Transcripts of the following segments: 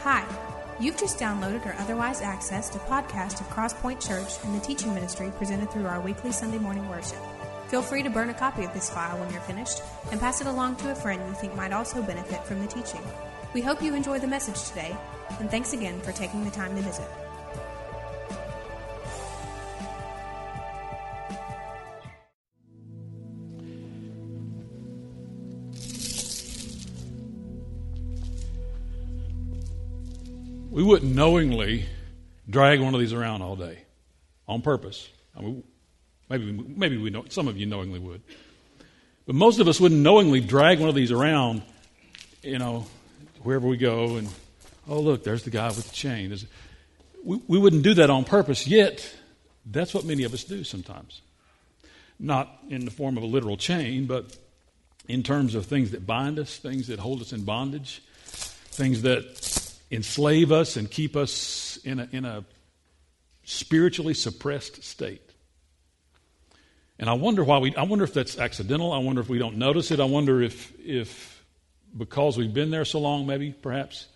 Hi, you've just downloaded or otherwise accessed a podcast of Crosspoint Church and the teaching ministry presented through our weekly Sunday morning worship. Feel free to burn a copy of this file when you're finished and pass it along to a friend you think might also benefit from the teaching. We hope you enjoy the message today, and thanks again for taking the time to visit. Wouldn't knowingly drag one of these around all day on purpose. I mean, maybe, maybe we know, some of you knowingly would. But most of us wouldn't knowingly drag one of these around, you know, wherever we go and, oh, look, there's the guy with the chain. we, we wouldn't do that on purpose, yet that's what many of us do sometimes. Not in the form of a literal chain, but in terms of things that bind us, things that hold us in bondage, things that enslave us and keep us in a, in a spiritually suppressed state. And I wonder why we, I wonder if that's accidental. I wonder if we don't notice it. I wonder if, if because we've been there so long, maybe, perhaps,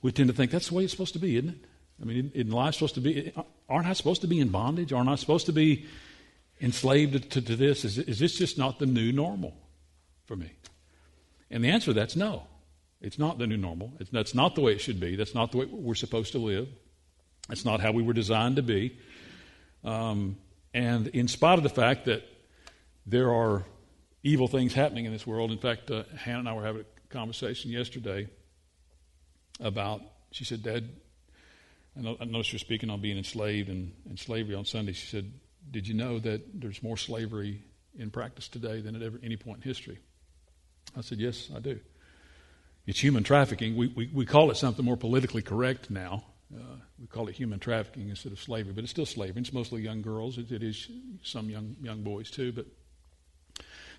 we tend to think that's the way it's supposed to be, isn't it? I mean, isn't life supposed to be, aren't I supposed to be in bondage? Aren't I supposed to be enslaved to, to this? Is, is this just not the new normal for me? And the answer to that's no. It's not the new normal. It's, that's not the way it should be. That's not the way we're supposed to live. It's not how we were designed to be. Um, and in spite of the fact that there are evil things happening in this world, in fact, uh, Hannah and I were having a conversation yesterday about, she said, Dad, I, know, I noticed you're speaking on being enslaved and, and slavery on Sunday. She said, Did you know that there's more slavery in practice today than at ever, any point in history? I said, Yes, I do. It's human trafficking. We, we, we call it something more politically correct now. Uh, we call it human trafficking instead of slavery, but it's still slavery. It's mostly young girls. it, it is some young young boys too, but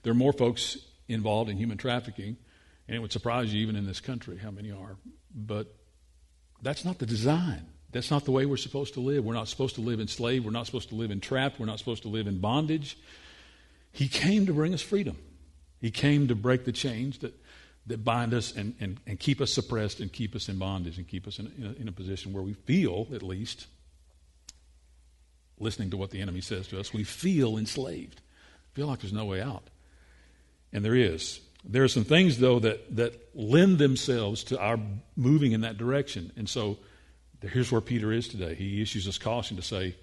there are more folks involved in human trafficking, and it would surprise you even in this country how many are. But that's not the design. That's not the way we're supposed to live. We're not supposed to live enslaved. We're not supposed to live entrapped. We're not supposed to live in bondage. He came to bring us freedom. He came to break the chains that that bind us and, and, and keep us suppressed and keep us in bondage and keep us in, in, a, in a position where we feel, at least, listening to what the enemy says to us, we feel enslaved. Feel like there's no way out. And there is. There are some things, though, that, that lend themselves to our moving in that direction. And so here's where Peter is today. He issues us caution to say,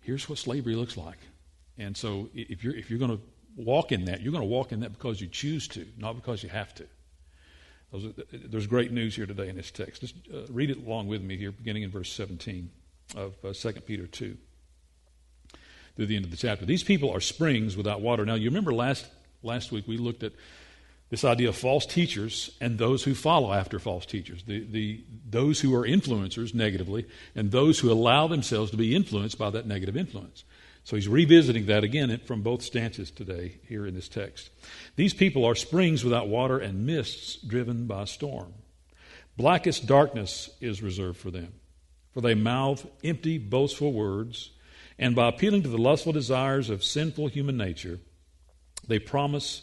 here's what slavery looks like. And so if you're, if you're going to walk in that, you're going to walk in that because you choose to, not because you have to. Are, there's great news here today in this text. Just uh, read it along with me here, beginning in verse 17 of uh, 2 Peter 2 through the end of the chapter. These people are springs without water. Now, you remember last, last week we looked at this idea of false teachers and those who follow after false teachers, the, the, those who are influencers negatively, and those who allow themselves to be influenced by that negative influence. So he's revisiting that again from both stances today here in this text. These people are springs without water and mists driven by storm. Blackest darkness is reserved for them, for they mouth empty, boastful words, and by appealing to the lustful desires of sinful human nature, they promise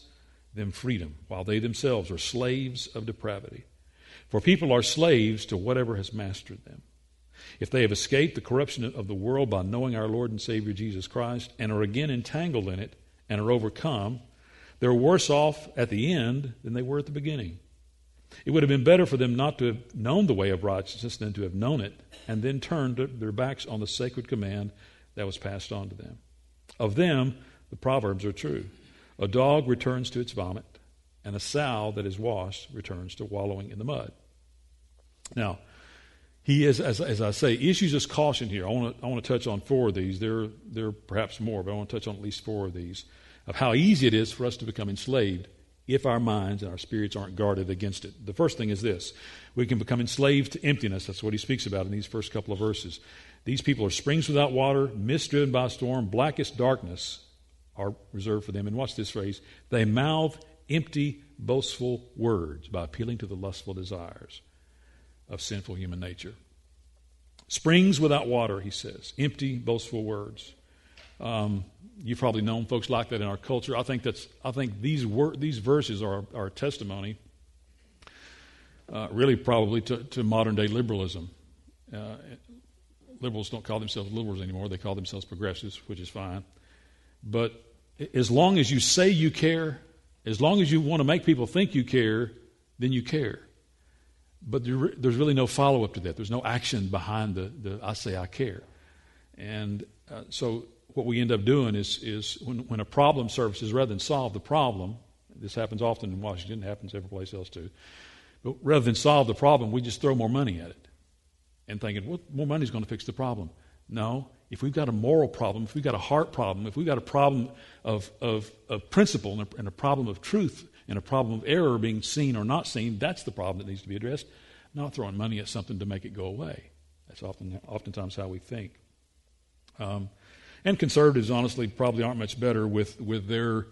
them freedom, while they themselves are slaves of depravity. For people are slaves to whatever has mastered them. If they have escaped the corruption of the world by knowing our Lord and Savior Jesus Christ and are again entangled in it and are overcome, they're worse off at the end than they were at the beginning. It would have been better for them not to have known the way of righteousness than to have known it and then turned their backs on the sacred command that was passed on to them. Of them, the Proverbs are true. A dog returns to its vomit, and a sow that is washed returns to wallowing in the mud. Now, he is, as, as I say, issues us caution here. I want to I want to touch on four of these. There, there are perhaps more, but I want to touch on at least four of these of how easy it is for us to become enslaved if our minds and our spirits aren't guarded against it. The first thing is this we can become enslaved to emptiness. That's what he speaks about in these first couple of verses. These people are springs without water, mist driven by storm, blackest darkness are reserved for them. And watch this phrase they mouth empty, boastful words by appealing to the lustful desires of sinful human nature. Springs without water, he says. Empty, boastful words. Um, you've probably known folks like that in our culture. I think that's. I think these wor- these verses are, are testimony uh, really probably to, to modern day liberalism. Uh, liberals don't call themselves liberals anymore, they call themselves progressives, which is fine. But as long as you say you care, as long as you want to make people think you care, then you care. But there, there's really no follow up to that. There's no action behind the, the I say I care. And uh, so what we end up doing is, is when, when a problem surfaces, rather than solve the problem, this happens often in Washington, it happens every place else too. But rather than solve the problem, we just throw more money at it and thinking, well, more money is going to fix the problem. No. If we've got a moral problem, if we've got a heart problem, if we've got a problem of, of, of principle and a, and a problem of truth and a problem of error being seen or not seen, that's the problem that needs to be addressed, not throwing money at something to make it go away. That's often, oftentimes how we think. Um, and conservatives, honestly, probably aren't much better with, with their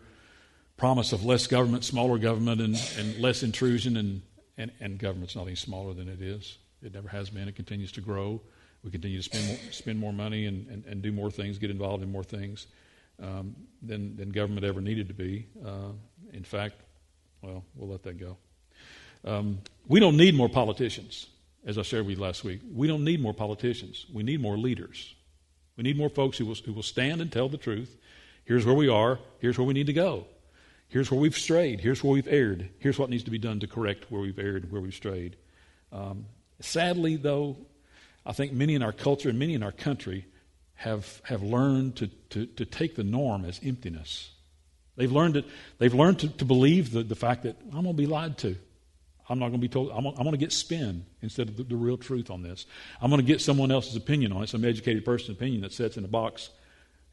promise of less government, smaller government, and, and less intrusion, and, and, and government's not any smaller than it is. It never has been. It continues to grow. We continue to spend more, spend more money and, and, and do more things, get involved in more things um, than, than government ever needed to be. Uh, in fact, well, we'll let that go. Um, we don't need more politicians, as I shared with you last week. We don't need more politicians. We need more leaders. We need more folks who will, who will stand and tell the truth. Here's where we are. Here's where we need to go. Here's where we've strayed. Here's where we've erred. Here's what needs to be done to correct where we've erred, and where we've strayed. Um, sadly, though, I think many in our culture and many in our country have, have learned to, to, to take the norm as emptiness. They've learned, it, they've learned to, to believe the, the fact that I'm going to be lied to. I'm not going to be told, I'm, I'm going to get spin instead of the, the, real truth on this. I'm going to get someone else's opinion on it, some educated person's opinion that sits in a box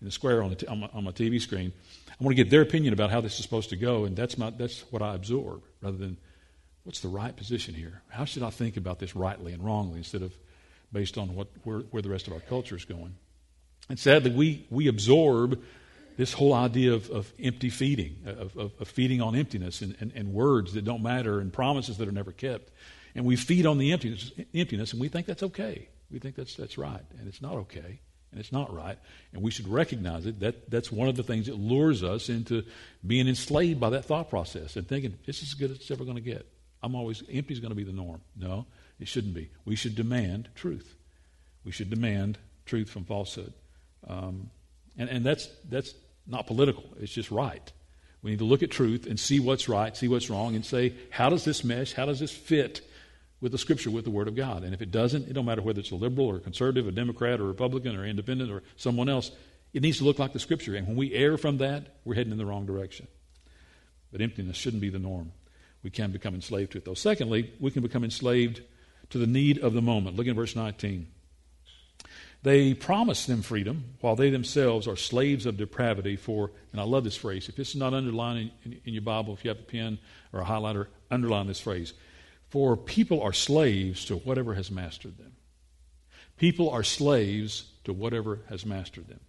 in a square on, the t- on, my, on my TV screen. I want to get their opinion about how this is supposed to go, and that's, my, that's what I absorb rather than what's the right position here? How should I think about this rightly and wrongly instead of based on what, where, where the rest of our culture is going. And sadly, we, we absorb this whole idea of, of empty feeding, of, of, of feeding on emptiness and, and, and, words that don't matter and promises that are never kept. And we feed on the emptiness, emptiness and we think that's okay. We think that's, that's right. And it's not okay. And it's not right. And we should recognize it. That, that's one of the things that lures us into being enslaved by that thought process and thinking, this is as good as it's ever going to get. I'm always, empty is going to be the norm. No, it shouldn't be. We should demand truth. We should demand truth from falsehood. Um, and, and that's, that's not political, it's just right. We need to look at truth and see what's right, see what's wrong, and say, how does this mesh? How does this fit with the Scripture, with the Word of God? And if it doesn't, it don't matter whether it's a liberal or a conservative, a Democrat or a Republican or independent or someone else, it needs to look like the Scripture. And when we err from that, we're heading in the wrong direction. But emptiness shouldn't be the norm. We can become enslaved to it, though. Secondly, we can become enslaved to the need of the moment. Look at verse 19. They promise them freedom while they themselves are slaves of depravity for, and I love this phrase. If this is not underlined in, in, your Bible, if you have a pen or a highlighter, underline this phrase. For people are slaves to whatever has mastered them. People are slaves to whatever has mastered them.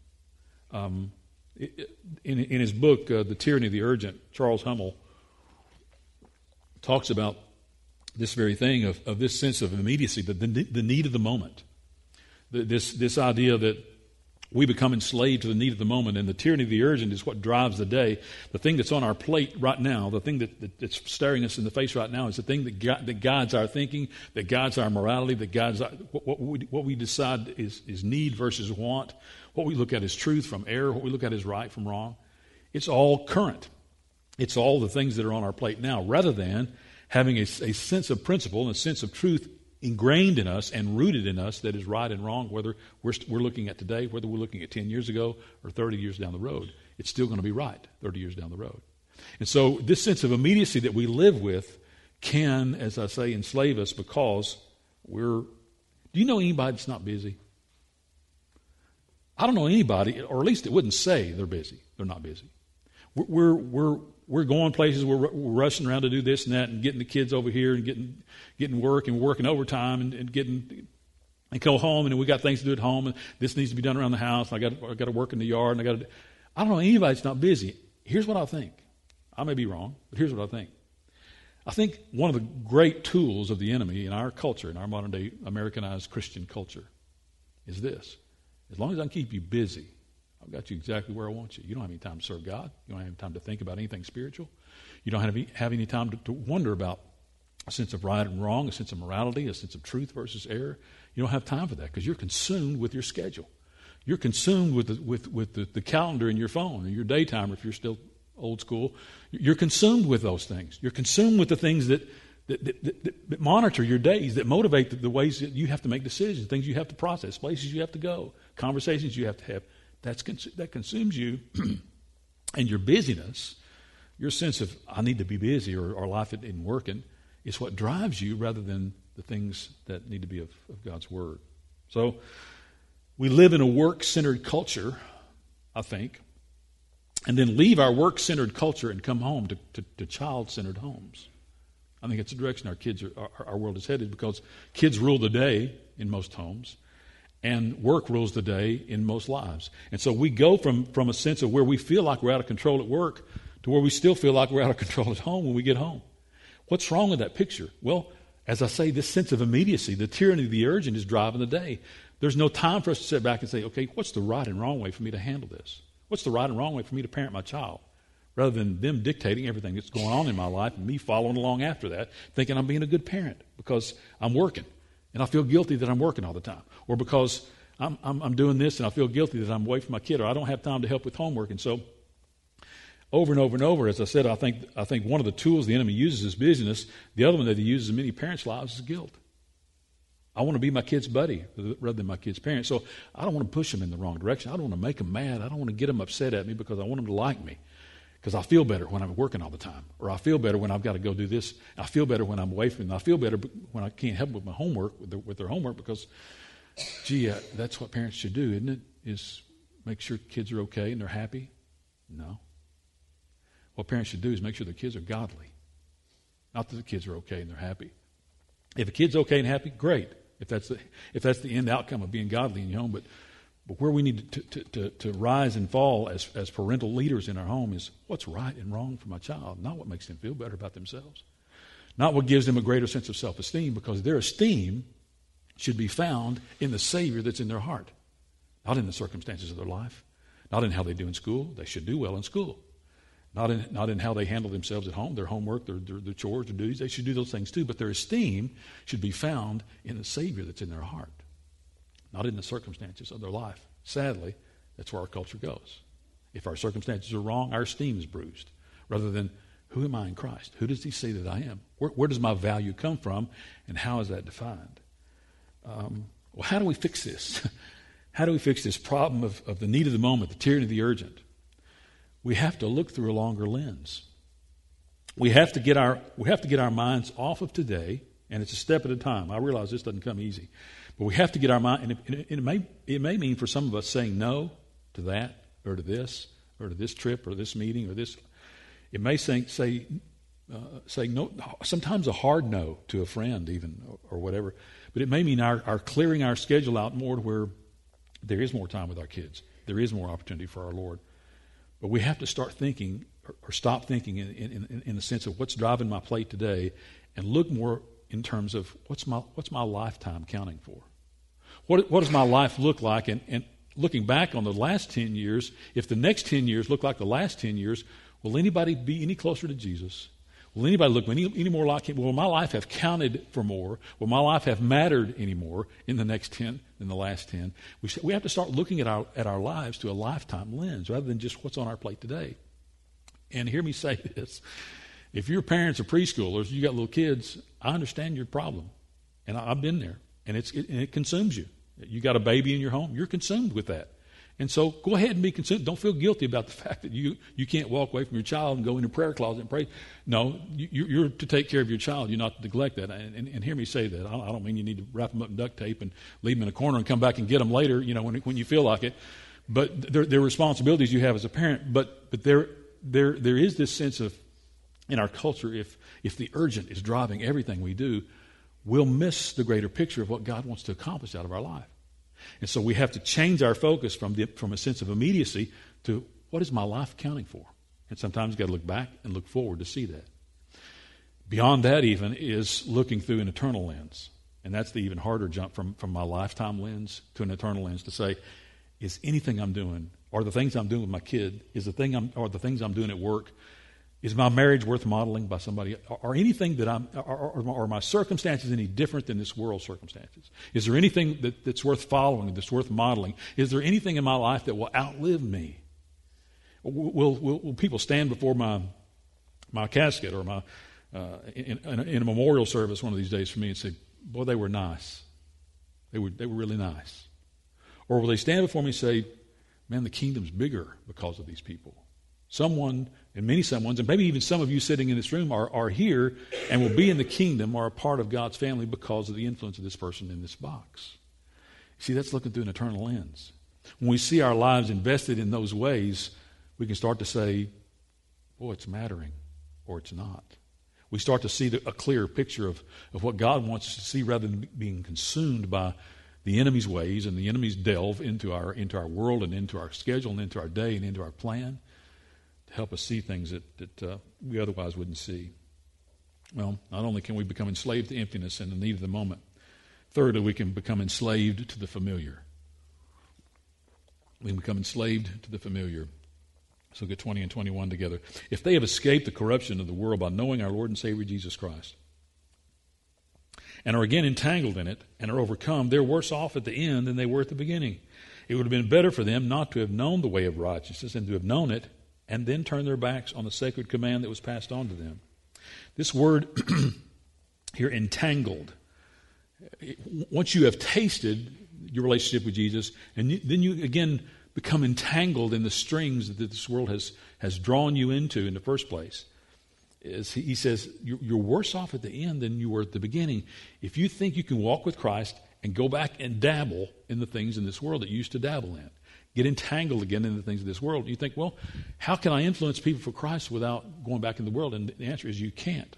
Um, in, in, his book, uh, The Tyranny of the Urgent, Charles Hummel talks about this very thing of, of this sense of immediacy, the, the, the need of the moment. This, this idea that we become enslaved to the need of the moment, and the tyranny of the urgent is what drives the day. The thing that's on our plate right now, the thing that, that, that's staring us in the face right now, is the thing that, gu- that guides our thinking, that guides our morality, that guides our, what, what, we, what we decide is, is need versus want, what we look at as truth from error, what we look at as right from wrong. It's all current. It's all the things that are on our plate now, rather than having a, a sense of principle and a sense of truth ingrained in us and rooted in us that is right and wrong, whether we're, we're looking at today, whether we're looking at 10 years ago or 30 years down the road. It's still going to be right 30 years down the road. And so, this sense of immediacy that we live with can, as I say, enslave us because we're. Do you know anybody that's not busy? I don't know anybody, or at least it wouldn't say they're busy. They're not busy. We're, we're, we're going places, we're, we're, rushing around to do this and that, and getting the kids over here, and getting getting work, and working overtime, and, and getting and go home, and we got things to do at home, and this needs to be done around the house. And I got I got to work in the yard, and I got to. I don't know anybody that's not busy. Here's what I think. I may be wrong, but here's what I think. I think one of the great tools of the enemy in our culture, in our modern day Americanized Christian culture, is this: as long as I can keep you busy, I've got you exactly where I want you. You don't have any time to serve God. You don't have any time to think about anything spiritual. You don't have any, have any time to, to wonder about a sense of right and wrong, a sense of morality, a sense of truth versus error. You don't have time for that because you're consumed with your schedule. You're consumed with the, with, with the, the calendar in your phone or your Day-Timer if you're still old school. You're consumed with those things. You're consumed with the things that, that, that, that, that monitor your days, that motivate the, the, ways that you have to make decisions, things you have to process, places you have to go, conversations you have to have. That's that consumes you and your busyness, your sense of, I need to be busy or, or life isn't working, is what drives you rather than the things that need to be of, of God's Word. So we live in a work centered culture, I think, and then leave our work centered culture and come home to, to, to child centered homes. I think it's the direction our kids are, our, our, world is headed because kids rule the day in most homes, and work rules the day in most lives. And so we go from, from a sense of where we feel like we're out of control at work to where we still feel like we're out of control at home when we get home. What's wrong with that picture? Well, as I say, this sense of immediacy, the tyranny of the urgent is driving the day. There's no time for us to sit back and say, okay, what's the right and wrong way for me to handle this? What's the right and wrong way for me to parent my child? Rather than them dictating everything that's going on in my life and me following along after that, thinking I'm being a good parent because I'm working and I feel guilty that I'm working all the time. Or because I'm, I'm, I'm doing this and I feel guilty that I'm away from my kid or I don't have time to help with homework. And so, over and over and over, as I said, I think, I think one of the tools the enemy uses is busyness. The other one that he uses in many parents' lives is guilt. I want to be my kid's buddy rather than my kid's parent. So I don't want to push them in the wrong direction. I don't want to make them mad. I don't want to get them upset at me because I want them to like me. Because I feel better when I'm working all the time. Or I feel better when I've got to go do this. I feel better when I'm away from them. I feel better when I can't help with my homework, with their, with their homework, because, gee, uh, that's what parents should do, isn't it? Is make sure kids are okay and they're happy? No. What parents should do is make sure their kids are godly. Not that the kids are okay and they're happy. If a kid's okay and happy, great if that's the, if that's the end outcome of being godly in your home. But, but where we need to, to, to, to rise and fall as, as parental leaders in our home is what's right and wrong for my child, not what makes them feel better about themselves. Not what gives them a greater sense of self esteem, because their esteem should be found in the Savior that's in their heart, not in the circumstances of their life, not in how they do in school. They should do well in school. Not in, not in how they handle themselves at home, their homework, their, their, their chores, their duties. They should do those things too, but their esteem should be found in the Savior that's in their heart, not in the circumstances of their life. Sadly, that's where our culture goes. If our circumstances are wrong, our esteem is bruised, rather than who am I in Christ? Who does He say that I am? Where, where does my value come from, and how is that defined? Um, well, how do we fix this? how do we fix this problem of, of the need of the moment, the tyranny of the urgent? we have to look through a longer lens. We have to get our we have to get our minds off of today, and it's a step at a time. I realize this doesn't come easy, but we have to get our mind. And it, it may it may mean for some of us saying no to that or to this or to this trip or this meeting or this. It may say say uh, say no. Sometimes a hard no to a friend even or, or whatever. But it may mean our, our clearing our schedule out more to where there is more time with our kids. There is more opportunity for our Lord. But we have to start thinking or, or stop thinking in, in, in, the sense of what's driving my plate today and look more in terms of what's my, what's my lifetime counting for? What, what does my life look like? And, and looking back on the last 10 years, if the next 10 years look like the last 10 years, will anybody be any closer to Jesus? Will anybody look any, any more like him? Will my life have counted for more? Will my life have mattered any more in the next 10 than the last 10? We, we have to start looking at our, at our lives through a lifetime lens rather than just what's on our plate today. And hear me say this. If your parents are preschoolers, you got little kids, I understand your problem. And I, have been there. And, it's, it, and it consumes you. You got a baby in your home, you're consumed with that. And so go ahead and be consumed. Don't feel guilty about the fact that you, you can't walk away from your child and go in prayer closet and pray. No, you, are to take care of your child. You're not to neglect that. And, and, and hear me say that. I don't mean you need to wrap them up in duct tape and leave them in a corner and come back and get them later, you know, when, when you feel like it. But there, there are responsibilities you have as a parent. But, but there, there, there is this sense of, in our culture, if, if the urgent is driving everything we do, we'll miss the greater picture of what God wants to accomplish out of our life. And so we have to change our focus from, the, from a sense of immediacy to what is my life counting for? And sometimes you've got to look back and look forward to see that. Beyond that, even, is looking through an eternal lens. And that's the even harder jump from, from my lifetime lens to an eternal lens to say, is anything I'm doing, or the things I'm doing with my kid, is the thing I'm, or the things I'm doing at work, Is my marriage worth modeling by somebody? Are anything that I'm, are, are, my circumstances any different than this world's circumstances? Is there anything that, that's worth following, that's worth modeling? Is there anything in my life that will outlive me? Will, will, will people stand before my, my casket or my, uh, in, in, in a memorial service one of these days for me and say, Boy, they were nice. They were, they were really nice. Or will they stand before me and say, Man, the kingdom's bigger because of these people? Someone, and many someones, and maybe even some of you sitting in this room are, are here and will be in the kingdom, are a part of God's family because of the influence of this person in this box. See, that's looking through an eternal lens. When we see our lives invested in those ways, we can start to say, boy, it's mattering, or it's not. We start to see a clearer picture of, of what God wants to see rather than being consumed by the enemy's ways and the enemy's delve into our, into our world and into our schedule and into our day and into our plan help us see things that, that uh, we otherwise wouldn't see. Well, not only can we become enslaved to emptiness and the need of the moment, thirdly, we can become enslaved to the familiar. We can become enslaved to the familiar. So get 20 and 21 together. If they have escaped the corruption of the world by knowing our Lord and Savior Jesus Christ, and are again entangled in it and are overcome, they're worse off at the end than they were at the beginning. It would have been better for them not to have known the way of righteousness and to have known it and then turn their backs on the sacred command that was passed on to them. This word here, entangled, once you have tasted your relationship with Jesus, and then you again become entangled in the strings that this world has, has drawn you into in the first place. Is he says, You're worse off at the end than you were at the beginning. If you think you can walk with Christ and go back and dabble in the things in this world that you used to dabble in get entangled again in the things of this world. You think, well, how can I influence people for Christ without going back in the world? And the answer is you can't.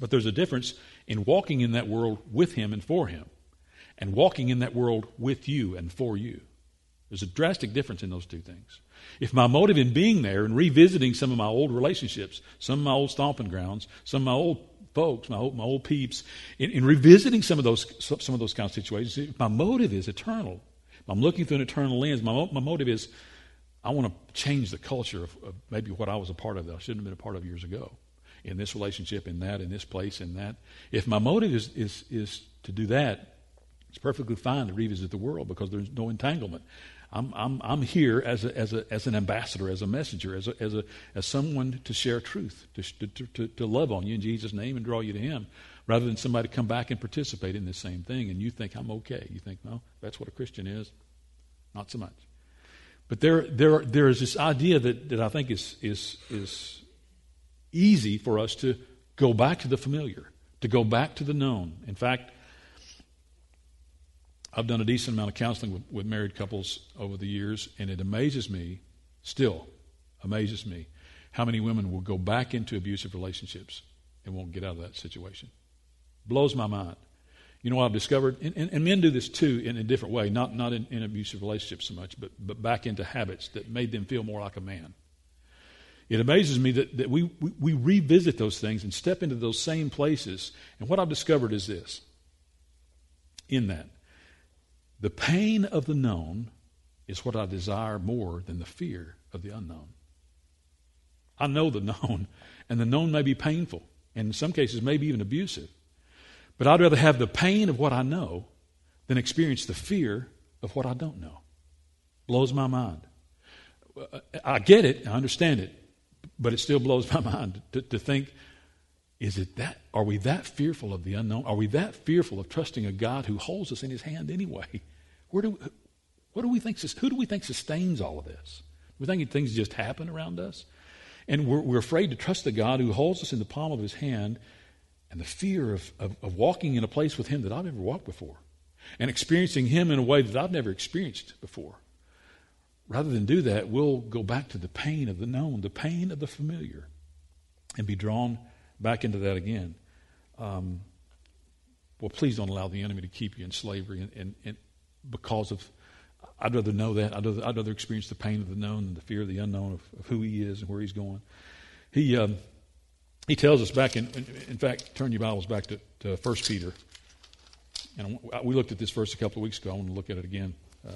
But there's a difference in walking in that world with Him and for Him, and walking in that world with you and for you. There's a drastic difference in those two things. If my motive in being there and revisiting some of my old relationships, some of my old stomping grounds, some of my old folks, my old, my old peeps, in, in revisiting some of those some of those kind of situations, if my motive is eternal, I'm looking through an eternal lens. My, my motive is I want to change the culture of, of, maybe what I was a part of that I shouldn't have been a part of years ago. In this relationship, in that, in this place, in that. If my motive is, is, is to do that, it's perfectly fine to revisit the world because there's no entanglement. I'm, I'm, I'm here as, a, as, a, as an ambassador, as a messenger, as, a, as, a, as someone to share truth, to, to, to, to love on you in Jesus' name and draw you to Him, rather than somebody come back and participate in the same thing and you think I'm okay. You think, no, that's what a Christian is. Not so much. But there, there, there is this idea that, that I think is, is, is easy for us to go back to the familiar, to go back to the known. In fact, I've done a decent amount of counseling with, with married couples over the years, and it amazes me, still amazes me, how many women will go back into abusive relationships and won't get out of that situation. Blows my mind. You know what I've discovered? And, and, and, men do this too in a different way, not, not in, in abusive relationships so much, but, but back into habits that made them feel more like a man. It amazes me that, that we, we, we revisit those things and step into those same places. And what I've discovered is this in that the pain of the known is what I desire more than the fear of the unknown. I know the known, and the known may be painful, and in some cases, maybe even abusive. But I'd rather have the pain of what I know than experience the fear of what I don't know. Blows my mind. I get it, I understand it, but it still blows my mind to, to think is it that are we that fearful of the unknown? Are we that fearful of trusting a God who holds us in his hand anyway? Where do what do we think who do we think sustains all of this? We think things just happen around us? And we're, we're afraid to trust the God who holds us in the palm of his hand and the fear of, of, of, walking in a place with Him that I've never walked before and experiencing Him in a way that I've never experienced before. Rather than do that, we'll go back to the pain of the known, the pain of the familiar, and be drawn back into that again. Um, well, please don't allow the enemy to keep you in slavery and, and, and because of I'd rather know that. I'd rather, I'd rather, experience the pain of the known than the fear of the unknown of, of who he is and where he's going. He, um, he tells us back in, in fact, turn your Bibles back to, to 1 Peter. And we looked at this verse a couple of weeks ago. I want to look at it again. Uh,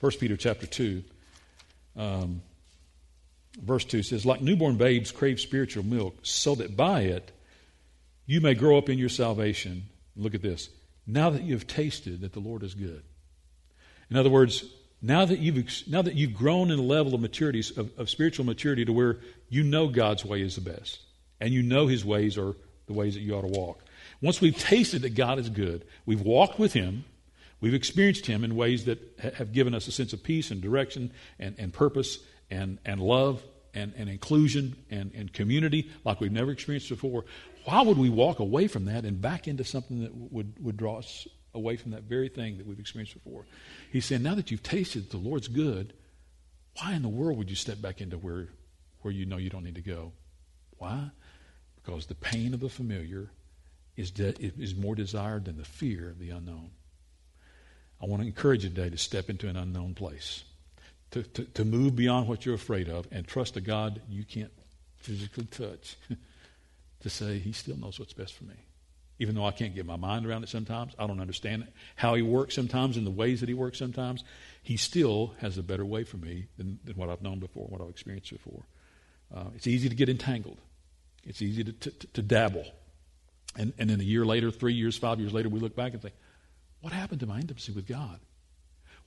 1 Peter chapter 2. Um, verse 2 says, Like newborn babes crave spiritual milk, so that by it you may grow up in your salvation. Look at this. Now that you have tasted that the Lord is good. In other words, now that you've, now that you've grown in a level of maturity, of, of spiritual maturity to where you know God's way is the best, and you know His ways are the ways that you ought to walk. Once we've tasted that God is good, we've walked with Him, we've experienced Him in ways that have given us a sense of peace and direction and, and purpose and, and love and, and inclusion and, and community like we've never experienced before. Why would we walk away from that and back into something that would, would draw us away from that very thing that we've experienced before? He's saying, now that you've tasted the Lord's good, why in the world would you step back into where, where you know you don't need to go? Why? Because the pain of the familiar is, de- is more desired than the fear of the unknown. I want to encourage you today to step into an unknown place, to, to, to move beyond what you're afraid of, and trust a God you can't physically touch, to say, He still knows what's best for me. Even though I can't get my mind around it sometimes, I don't understand how He works sometimes and the ways that He works sometimes, He still has a better way for me than, than what I've known before, what I've experienced before. Uh, it's easy to get entangled, it's easy to, to, to dabble. And, and then a year later, three years, five years later, we look back and say, what happened to my intimacy with God?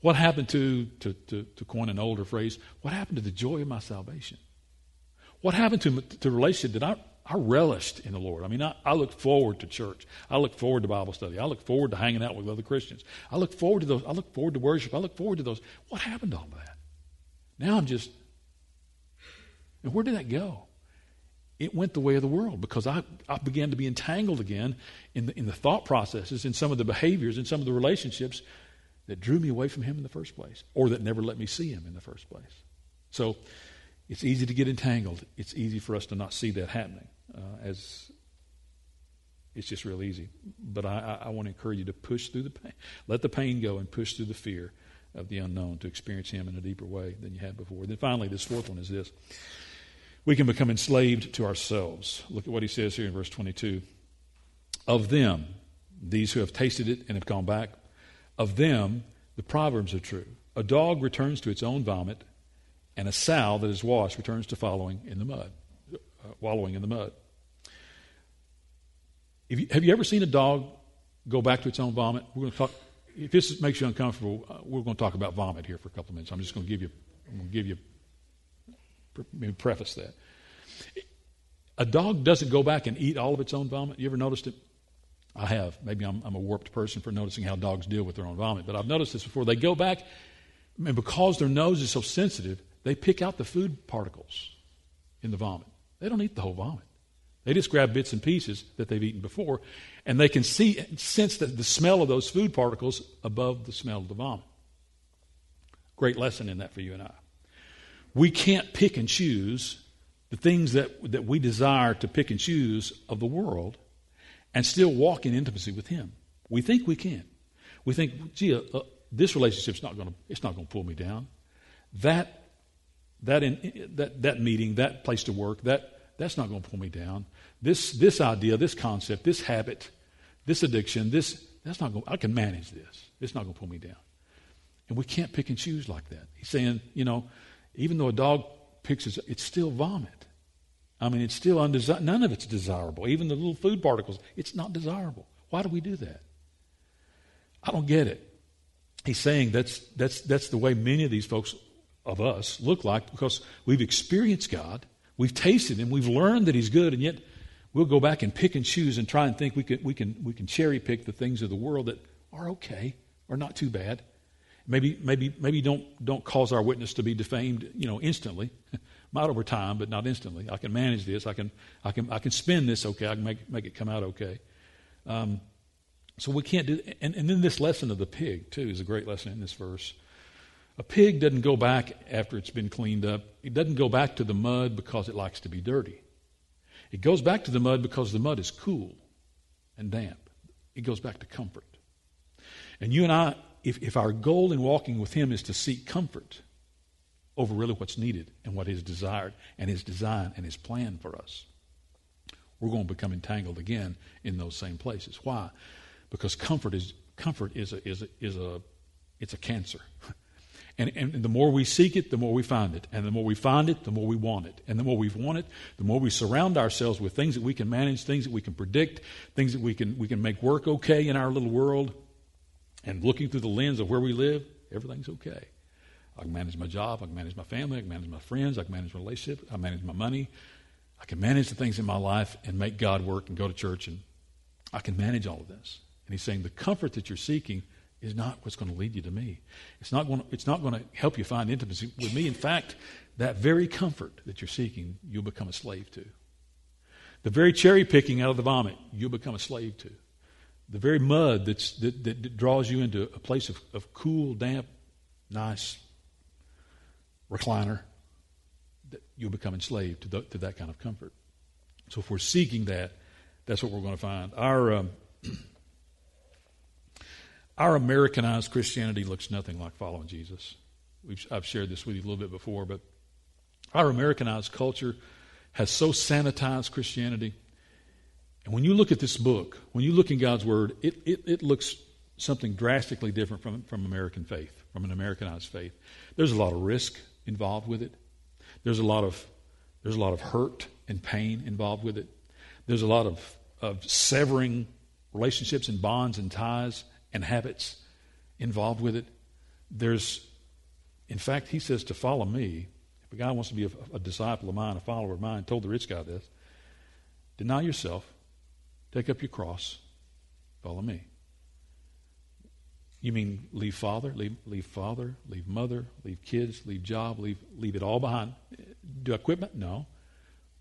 What happened to, to, to, to coin an older phrase, what happened to the joy of my salvation? What happened to, to relationship that I, I relished in the Lord? I mean, I, I look forward to church. I look forward to Bible study. I look forward to hanging out with other Christians. I look forward to those. I look forward to worship. I look forward to those. What happened to all that? Now I'm just, and where did that go? It went the way of the world because I, I began to be entangled again in the, in the thought processes, in some of the behaviors, in some of the relationships that drew me away from Him in the first place or that never let me see Him in the first place. So it's easy to get entangled. It's easy for us to not see that happening uh, as it's just real easy. But I, I, I want to encourage you to push through the pain. Let the pain go and push through the fear of the unknown to experience Him in a deeper way than you had before. Then finally, this fourth one is this we can become enslaved to ourselves. Look at what he says here in verse 22. Of them, these who have tasted it and have gone back, of them, the proverbs are true. A dog returns to its own vomit, and a sow that is washed returns to following in the mud, uh, wallowing in the mud. You, have you ever seen a dog go back to its own vomit? We're going to talk. If this makes you uncomfortable, uh, we're going to talk about vomit here for a couple of minutes. I'm just going to give you, I'm going to give you maybe preface that. A dog doesn't go back and eat all of its own vomit. You ever noticed it? I have. Maybe I'm, I'm, a warped person for noticing how dogs deal with their own vomit, but I've noticed this before. They go back, and because their nose is so sensitive, they pick out the food particles in the vomit. They don't eat the whole vomit. They just grab bits and pieces that they've eaten before, and they can see, sense that the smell of those food particles above the smell of the vomit. Great lesson in that for you and I we can't pick and choose the things that, that we desire to pick and choose of the world and still walk in intimacy with Him. We think we can. We think, gee, uh, uh, this relationship's not going to, it's not going to pull me down. That, that, in, that, that meeting, that place to work, that, that's not going to pull me down. This, this idea, this concept, this habit, this addiction, this, that's not going, I can manage this. It's not going to pull me down. And we can't pick and choose like that. He's saying, you know, even though a dog picks its, it's still vomit. I mean, it's still undesirable. None of it's desirable. Even the little food particles, it's not desirable. Why do we do that? I don't get it. He's saying that's, that's, that's the way many of these folks of us look like because we've experienced God, we've tasted Him, we've learned that He's good, and yet we'll go back and pick and choose and try and think we can, we can, we can cherry pick the things of the world that are okay or not too bad. Maybe, maybe, maybe don't, don't cause our witness to be defamed, you know, instantly. Not over time, but not instantly. I can manage this. I can, I can, I can spin this okay. I can make, make it come out okay. Um, so we can't do, and, and then this lesson of the pig, too, is a great lesson in this verse. A pig doesn't go back after it's been cleaned up. It doesn't go back to the mud because it likes to be dirty. It goes back to the mud because the mud is cool and damp. It goes back to comfort. And you and I if, if our goal in walking with Him is to seek comfort over really what's needed and what is desired and His design and His plan for us, we're going to become entangled again in those same places. Why? Because comfort is comfort is a, is a, is a it's a cancer. And, and the more we seek it, the more we find it. And the more we find it, the more we want it. And the more we want it, the more we surround ourselves with things that we can manage, things that we can predict, things that we can, we can make work okay in our little world. And looking through the lens of where we live, everything's okay. I can manage my job, I can manage my family, I can manage my friends, I can manage my relationship, I manage my money. I can manage the things in my life and make God work and go to church, and I can manage all of this. And he's saying the comfort that you're seeking is not what's going to lead you to me. It's not going to, it's not going to help you find intimacy with me. In fact, that very comfort that you're seeking, you'll become a slave to. The very cherry picking out of the vomit, you'll become a slave to. The very mud that's, that, that draws you into a place of, of cool, damp, nice recliner, that you'll become enslaved to, the, to that kind of comfort. So if we're seeking that, that's what we're going to find. Our um, our Americanized Christianity looks nothing like following Jesus. We've, I've shared this with you a little bit before, but our Americanized culture has so sanitized Christianity. And when you look at this book, when you look in God's Word, it, it, it looks something drastically different from, from American faith, from an Americanized faith. There's a lot of risk involved with it. There's a lot of, there's a lot of hurt and pain involved with it. There's a lot of, of severing relationships and bonds and ties and habits involved with it. There's, in fact, he says to follow me. If a guy wants to be a, a disciple of mine, a follower of mine, told the rich guy this deny yourself, take up your cross, follow me. You mean leave father, leave, leave father, leave mother, leave kids, leave job, leave, leave it all behind? Do equipment? No.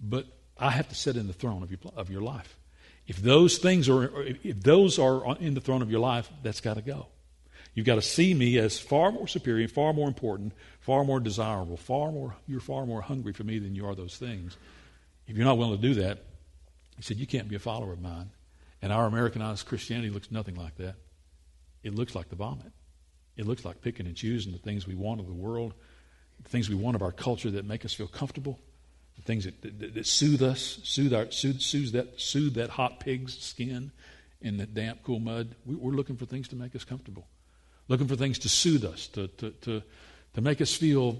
But I have to sit in the throne of your, of your life. If those things are, if those are in the throne of your life, that's got to go. You've got to see me as far more superior, far more important, far more desirable, far more, you're far more hungry for me than you are those things. If you're not willing to do that, he said, you can't be a follower of mine. And our Americanized Christianity looks nothing like that. It looks like the vomit. It looks like picking and choosing the things we want of the world, the things we want of our culture that make us feel comfortable, the things that, that, that soothe us, soothe, our, soothe, soothe, that, soothe that hot pig's skin in the damp, cool mud. We, we're looking for things to make us comfortable, looking for things to soothe us, to, to, to, to make us feel,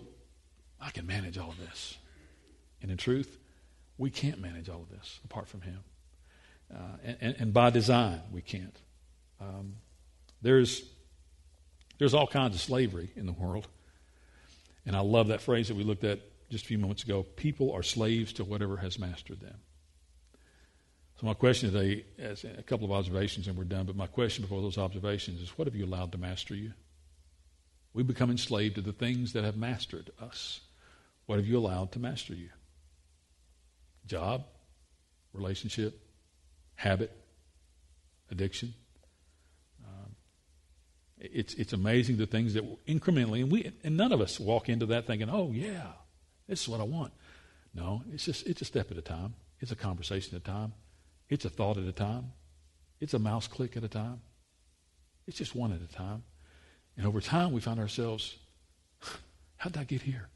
I can manage all of this. And in truth, we can't manage all of this apart from Him. Uh, and, and, by design, we can't. Um, there's, there's all kinds of slavery in the world. And I love that phrase that we looked at just a few moments ago people are slaves to whatever has mastered them. So, my question today, as a couple of observations and we're done, but my question before those observations is what have you allowed to master you? We become enslaved to the things that have mastered us. What have you allowed to master you? Job, relationship, habit, addiction. Um, it's, it's amazing the things that incrementally, and, we, and none of us walk into that thinking, oh, yeah, this is what I want. No, it's just it's a step at a time. It's a conversation at a time. It's a thought at a time. It's a mouse click at a time. It's just one at a time. And over time we find ourselves, how did I get here?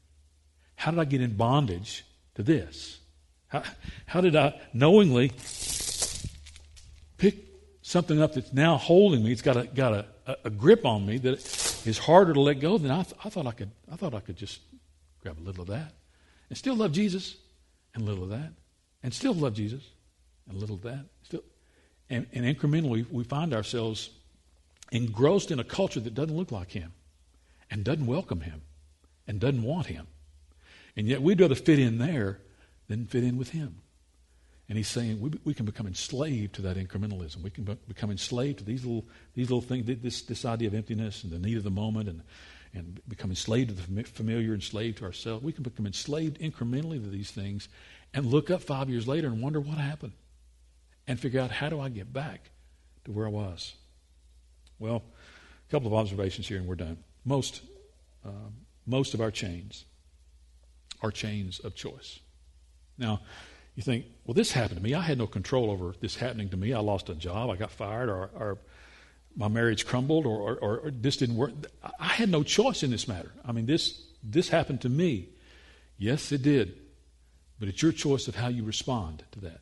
How did I get in bondage to this? How, how did I knowingly pick something up that's now holding me? It's got a got a, a, grip on me that is harder to let go than I, th- I thought I could. I thought I could just grab a little of that and still love Jesus and a little of that, and still love Jesus and a little of that. Still, and, and incrementally, we find ourselves engrossed in a culture that doesn't look like Him and doesn't welcome Him and doesn't want Him. And yet we'd rather fit in there than fit in with Him. And he's saying we, we can become enslaved to that incrementalism. We can be, become enslaved to these little, these little things, this, this idea of emptiness and the need of the moment and, and become enslaved to the familiar, enslaved to ourselves. We can become enslaved incrementally to these things and look up five years later and wonder what happened and figure out how do I get back to where I was. Well, a couple of observations here and we're done. Most, uh, most of our chains are chains of choice. Now, you think, well, this happened to me. I had no control over this happening to me. I lost a job. I got fired, or, or my marriage crumbled or, or, or, this didn't work. I had no choice in this matter. I mean, this, this happened to me. Yes, it did. But it's your choice of how you respond to that.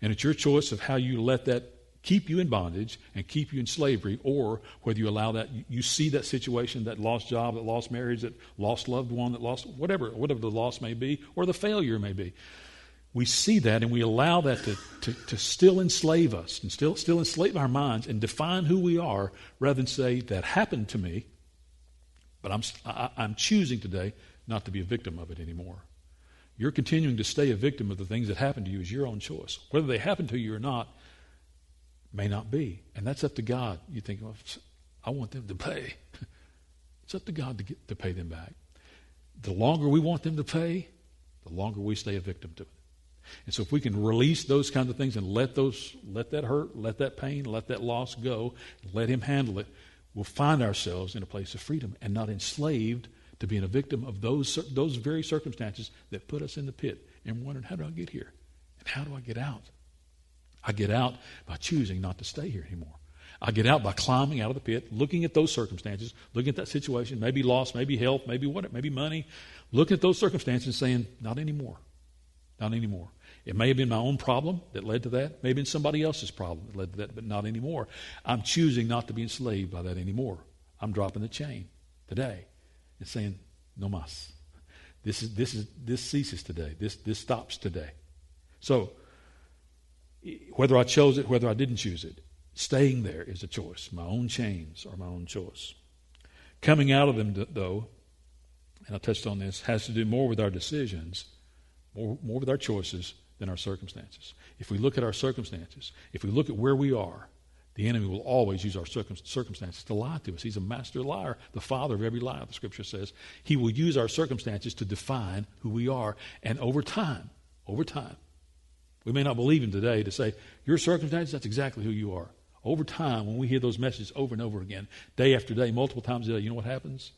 And it's your choice of how you let that keep you in bondage and keep you in slavery, or whether you allow that, you see that situation, that lost job, that lost marriage, that lost loved one, that lost whatever, whatever the loss may be, or the failure may be. We see that and we allow that to, to, to still enslave us and still, still enslave our minds and define who we are rather than say, that happened to me, but I'm, I, I'm choosing today not to be a victim of it anymore. You're continuing to stay a victim of the things that happen to you is your own choice. Whether they happen to you or not may not be. And that's up to God. You think, well, I want them to pay. It's up to God to, get, to pay them back. The longer we want them to pay, the longer we stay a victim to it. And so if we can release those kinds of things and let those let that hurt, let that pain, let that loss go, let him handle it, we'll find ourselves in a place of freedom and not enslaved to being a victim of those, those very circumstances that put us in the pit and wondering, how do I get here? And how do I get out? I get out by choosing not to stay here anymore. I get out by climbing out of the pit, looking at those circumstances, looking at that situation, maybe loss, maybe health, maybe what, maybe money, looking at those circumstances and saying, not anymore. Not anymore. It may have been my own problem that led to that. Maybe been somebody else's problem that led to that, but not anymore. I'm choosing not to be enslaved by that anymore. I'm dropping the chain today and saying, no mas. This is this is this ceases today. This this stops today. So whether I chose it, whether I didn't choose it, staying there is a choice. My own chains are my own choice. Coming out of them, though, and I touched on this, has to do more with our decisions, more, more with our choices than our circumstances. If we look at our circumstances, if we look at where we are, the enemy will always use our circumstances to lie to us. He's a master liar, the father of every lie, the scripture says. He will use our circumstances to define who we are. And over time, over time, we may not believe him today to say, Your circumstances, that's exactly who you are. Over time, when we hear those messages over and over again, day after day, multiple times a day, you know what happens?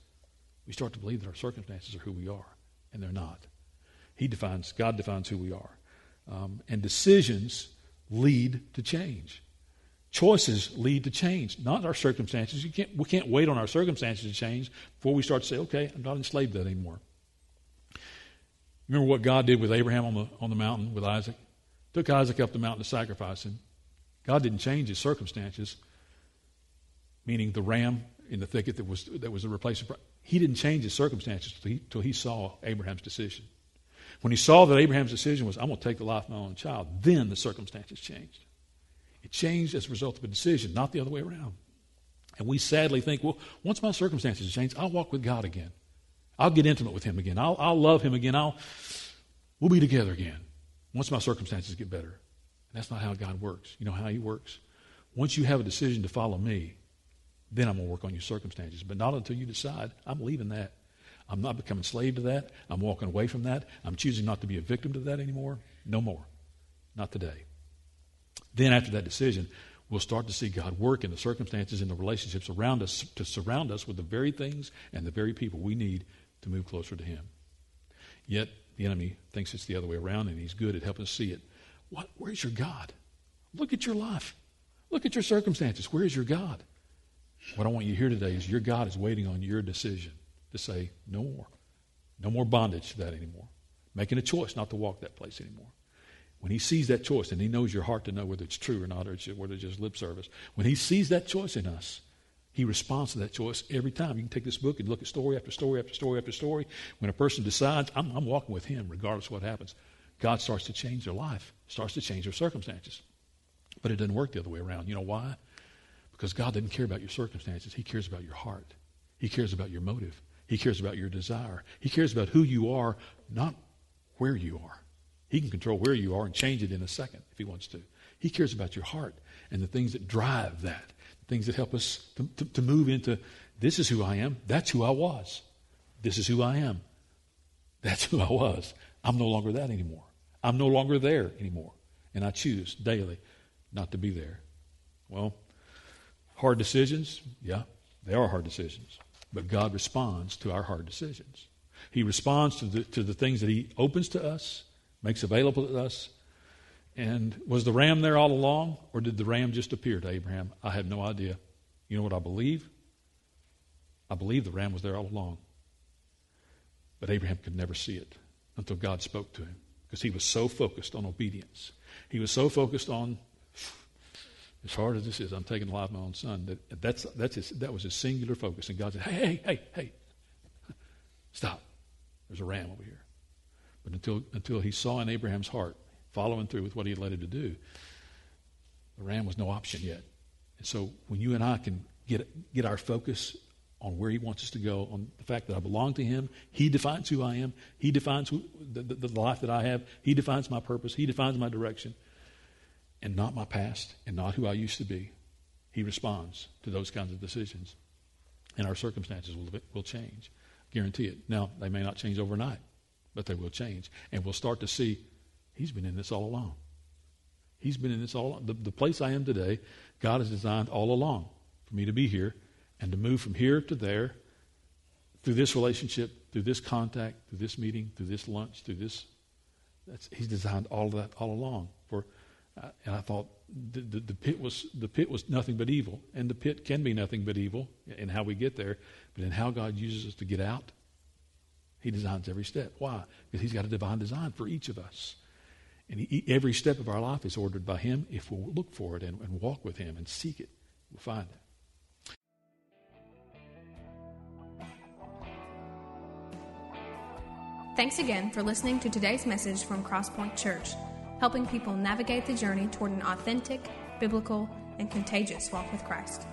We start to believe that our circumstances are who we are, and they're not. He defines, God defines who we are. Um, and decisions lead to change. Choices lead to change, not our circumstances. You can't, we can't wait on our circumstances to change before we start to say, okay, I'm not enslaved to that anymore. Remember what God did with Abraham on the, on the mountain with Isaac? Took Isaac up the mountain to sacrifice him. God didn't change his circumstances, meaning the ram in the thicket that was, that was a replacement. He didn't change his circumstances until he, until he saw Abraham's decision. When he saw that Abraham's decision was, I'm going to take the life of my own child, then the circumstances changed. It changed as a result of a decision, not the other way around. And we sadly think, well, once my circumstances change, I'll walk with God again. I'll get intimate with Him again. I'll, I'll love Him again. I'll, we'll be together again once my circumstances get better. And that's not how God works. You know how He works? Once you have a decision to follow me, then I'm going to work on your circumstances. But not until you decide, I'm leaving that. I'm not becoming slave to that. I'm walking away from that. I'm choosing not to be a victim to that anymore. No more. Not today. Then, after that decision, we'll start to see God work in the circumstances and the relationships around us to surround us with the very things and the very people we need to move closer to Him. Yet, the enemy thinks it's the other way around, and he's good at helping us see it. What, where's your God? Look at your life. Look at your circumstances. Where's your God? What I want you to hear today is your God is waiting on your decision to say, no more. No more bondage to that anymore. Making a choice not to walk that place anymore. When he sees that choice, and he knows your heart to know whether it's true or not, or whether it's just lip service, when he sees that choice in us, he responds to that choice every time. You can take this book and look at story after story after story after story. When a person decides, I'm, I'm walking with him regardless of what happens, God starts to change their life, starts to change their circumstances. But it doesn't work the other way around. You know why? Because God doesn't care about your circumstances. He cares about your heart. He cares about your motive. He cares about your desire. He cares about who you are, not where you are. He can control where you are and change it in a second if he wants to. He cares about your heart and the things that drive that, things that help us to, to, to move into this is who I am, that's who I was. This is who I am. That's who I was. I'm no longer that anymore. I'm no longer there anymore. And I choose daily not to be there. Well, hard decisions, yeah, they are hard decisions. But God responds to our hard decisions. He responds to the, to the things that He opens to us makes available to us. And was the ram there all along, or did the ram just appear to Abraham? I have no idea. You know what I believe? I believe the ram was there all along. But Abraham could never see it until God spoke to him because he was so focused on obedience. He was so focused on as hard as this is, I'm taking the life of my own son. That, that's, that's his, that was his singular focus. And God said, hey, hey, hey, hey, stop. There's a ram over here. But until, until he saw in Abraham's heart, following through with what he had led him to do, the ram was no option yet. And so when you and I can get, get our focus on where he wants us to go, on the fact that I belong to him, he defines who I am, he defines who, the, the, the life that I have, he defines my purpose, he defines my direction and not my past and not who I used to be. He responds to those kinds of decisions. And our circumstances will, will change. Guarantee it. Now, they may not change overnight, but they will change. And we'll start to see he's been in this all along. He's been in this all along. The, the place I am today, God has designed all along for me to be here and to move from here to there through this relationship, through this contact, through this meeting, through this lunch, through this. he's designed all of that all along for uh, and I thought the, the, the, pit was, the pit was nothing but evil. And the pit can be nothing but evil in how we get there. But in how God uses us to get out, He designs every step. Why? Because He's got a divine design for each of us. And he, every step of our life is ordered by Him. If we'll look for it and, and walk with Him and seek it, we'll find it. Thanks again for listening to today's message from Crosspoint Church helping people navigate the journey toward an authentic, biblical, and contagious walk with Christ.